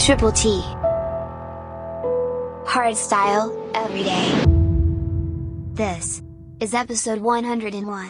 Triple T. Hard style, every day. This is episode 101.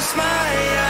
Close my eyes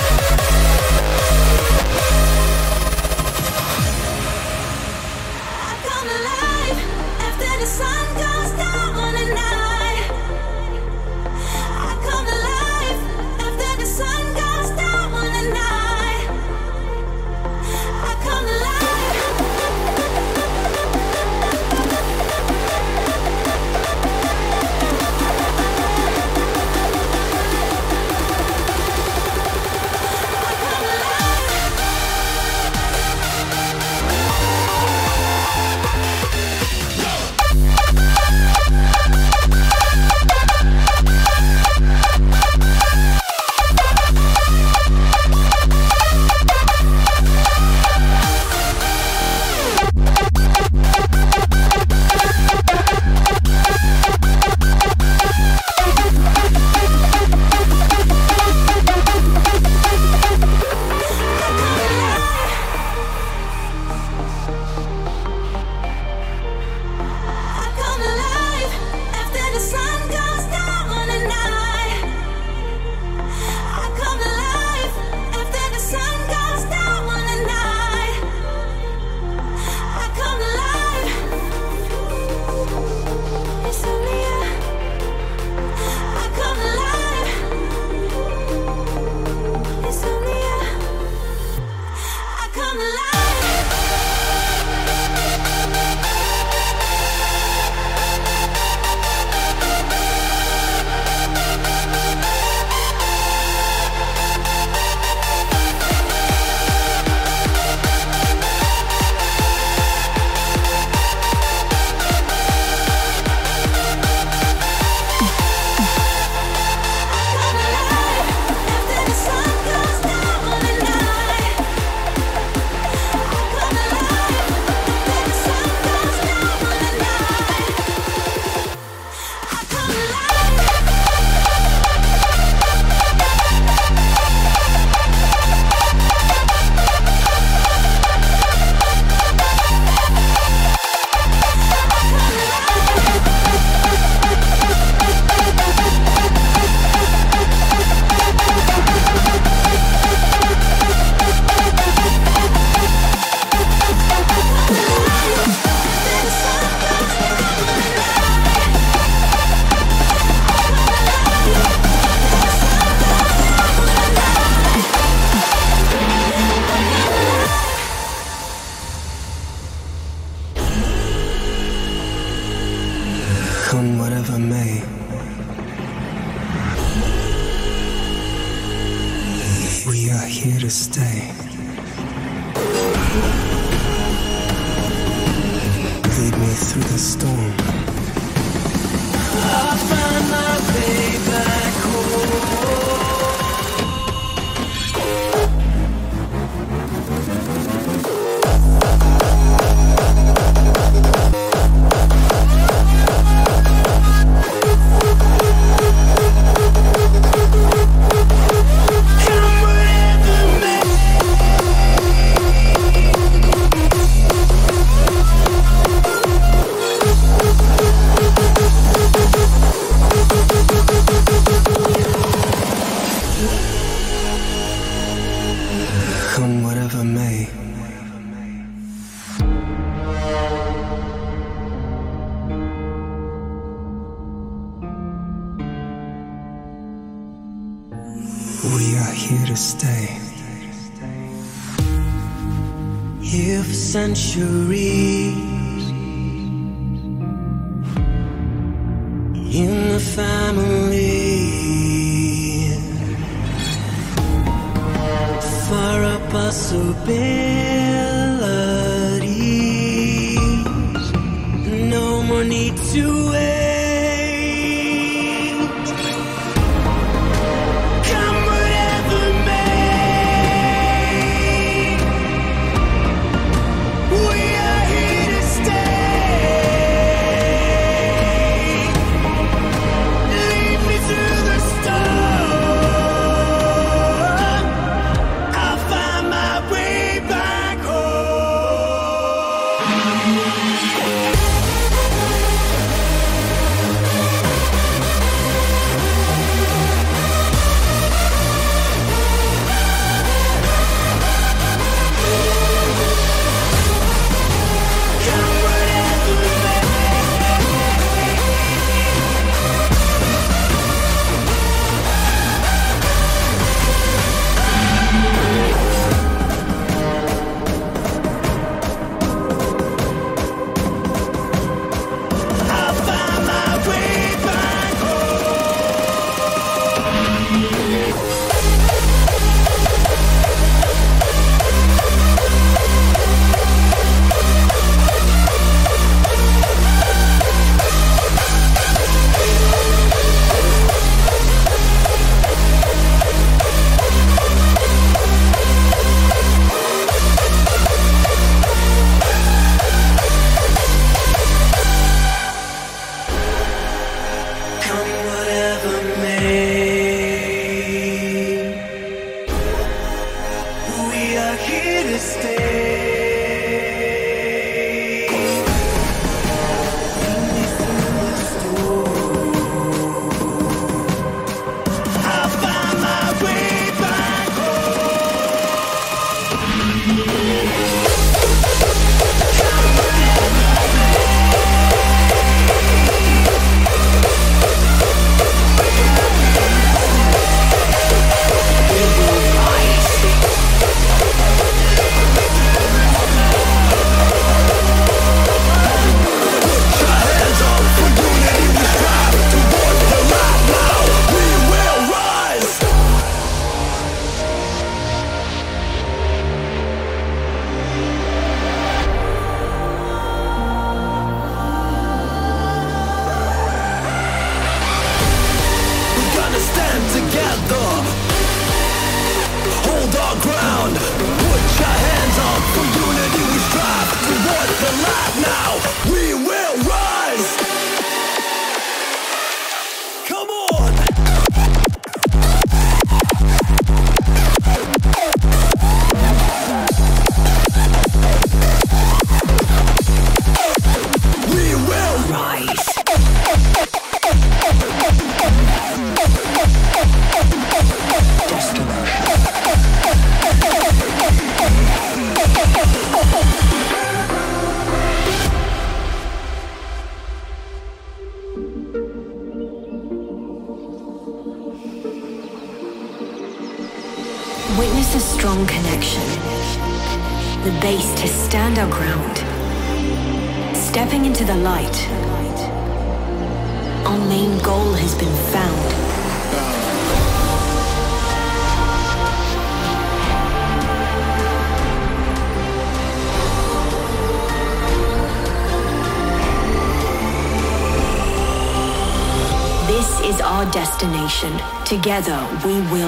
Together we will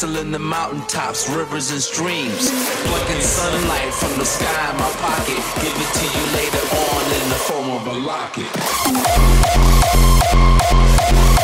castle in the mountaintops, rivers and streams. Plucking sunlight from the sky in my pocket. Give it to you later on in the form of a locket.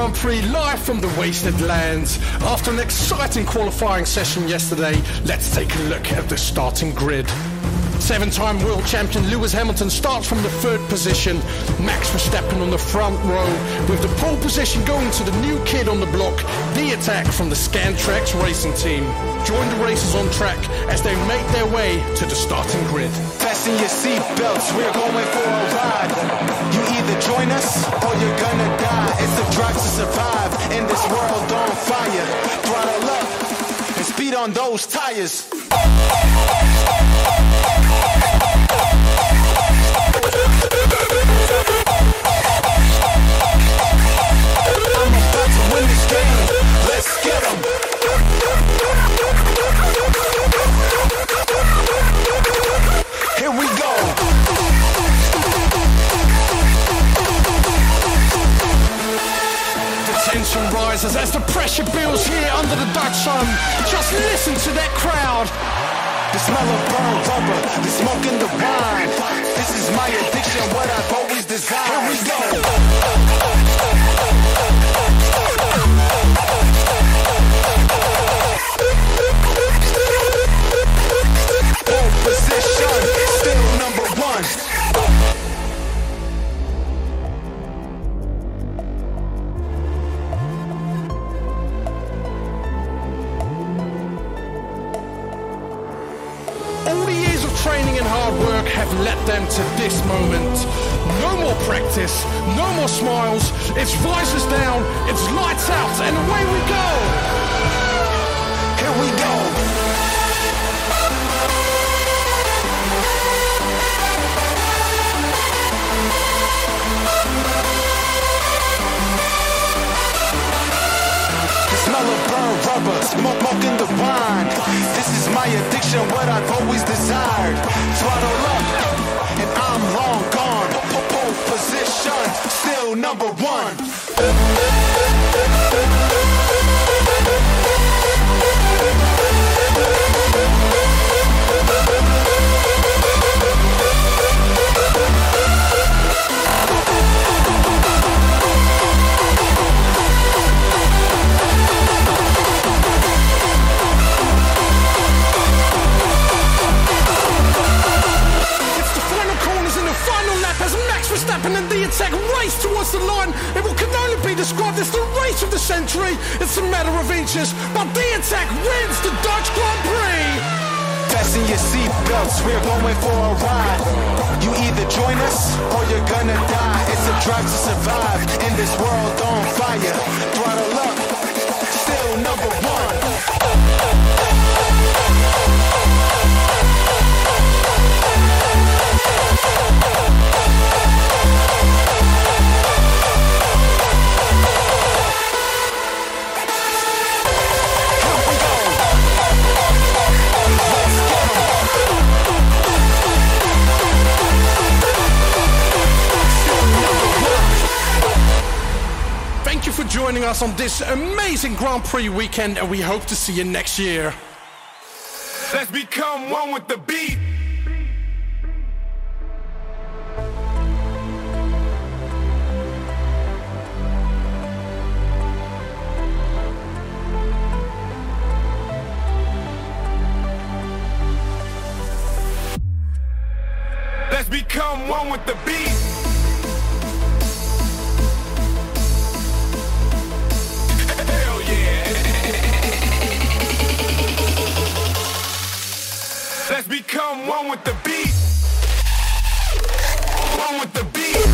Grand Prix live from the Wasted Lands. After an exciting qualifying session yesterday, let's take a look at the starting grid. Seven-time world champion Lewis Hamilton starts from the third position. Max Verstappen on the front row, with the pole position going to the new kid on the block, the attack from the Scantraxx racing team. Join the racers on track as they make their way to the starting grid. Fasten your seatbelts, we're going for a ride. You either join us or you're gonna die. It's a drive to survive in this world on fire. Throttle up and speed on those tires. Rises as the pressure builds here under the Dutch sun. Just listen to that crowd. The smell of burned rubber, the smoke in the wine. This is my addiction, what I've always desired. Here we go. us on this amazing Grand Prix weekend, and we hope to see you next year. Let's become one with the beat. Let's become one with the beat. Let's become one with the beat. One with the beat.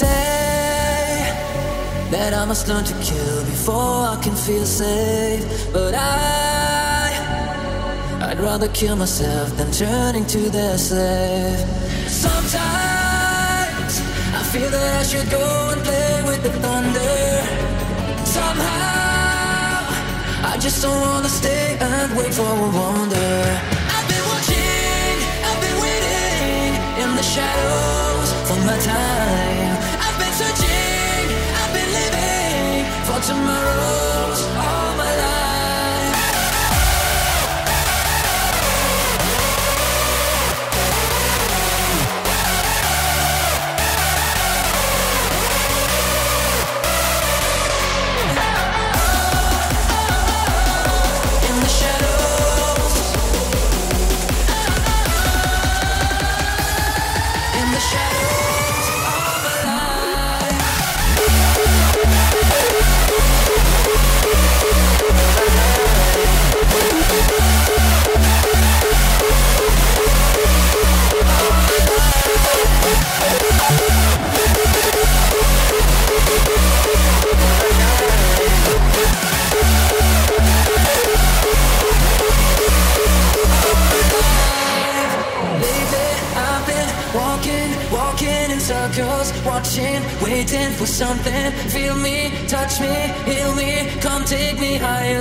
Say that I must learn to kill before I can feel safe. But I, I'd rather kill myself than turning to their slave. Sometimes I feel that I should go and play with the thunder. Somehow I just don't wanna stay and wait for a wonder. I've been watching, I've been waiting in the shadows for my time. Tomorrows watching, waiting for something. Feel me, touch me, heal me, come take me higher.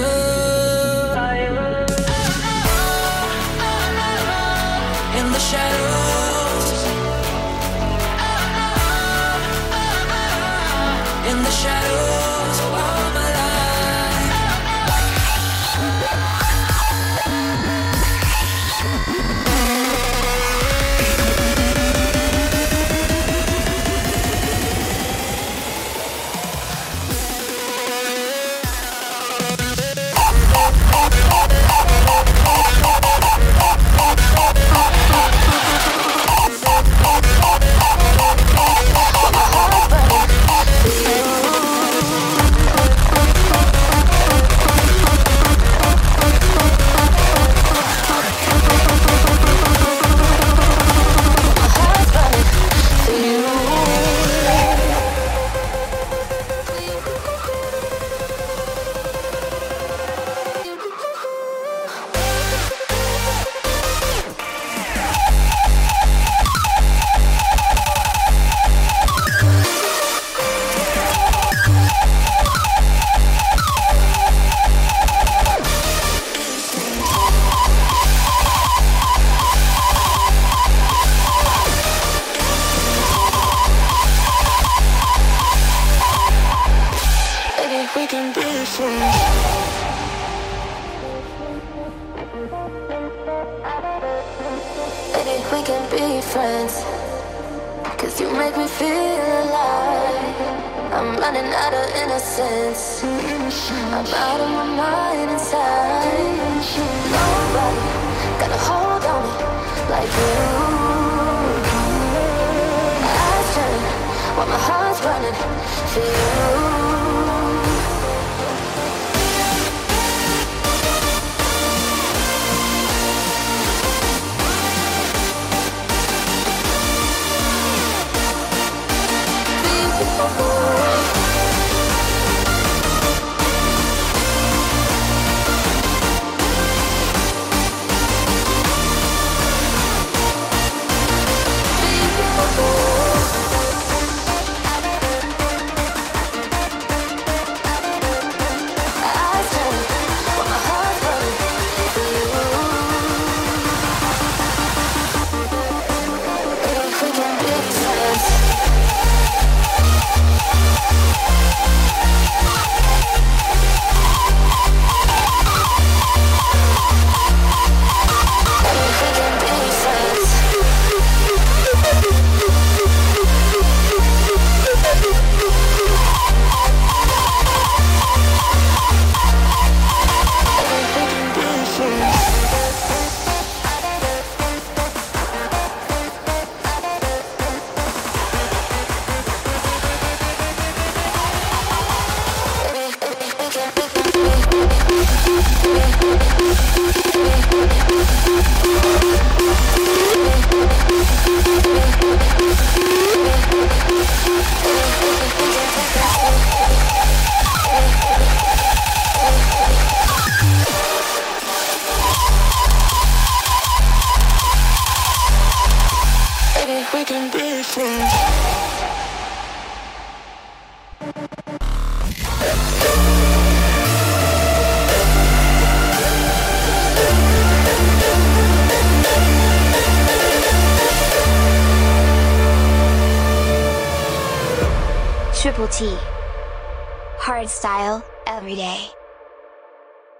In the shadows. In the shadows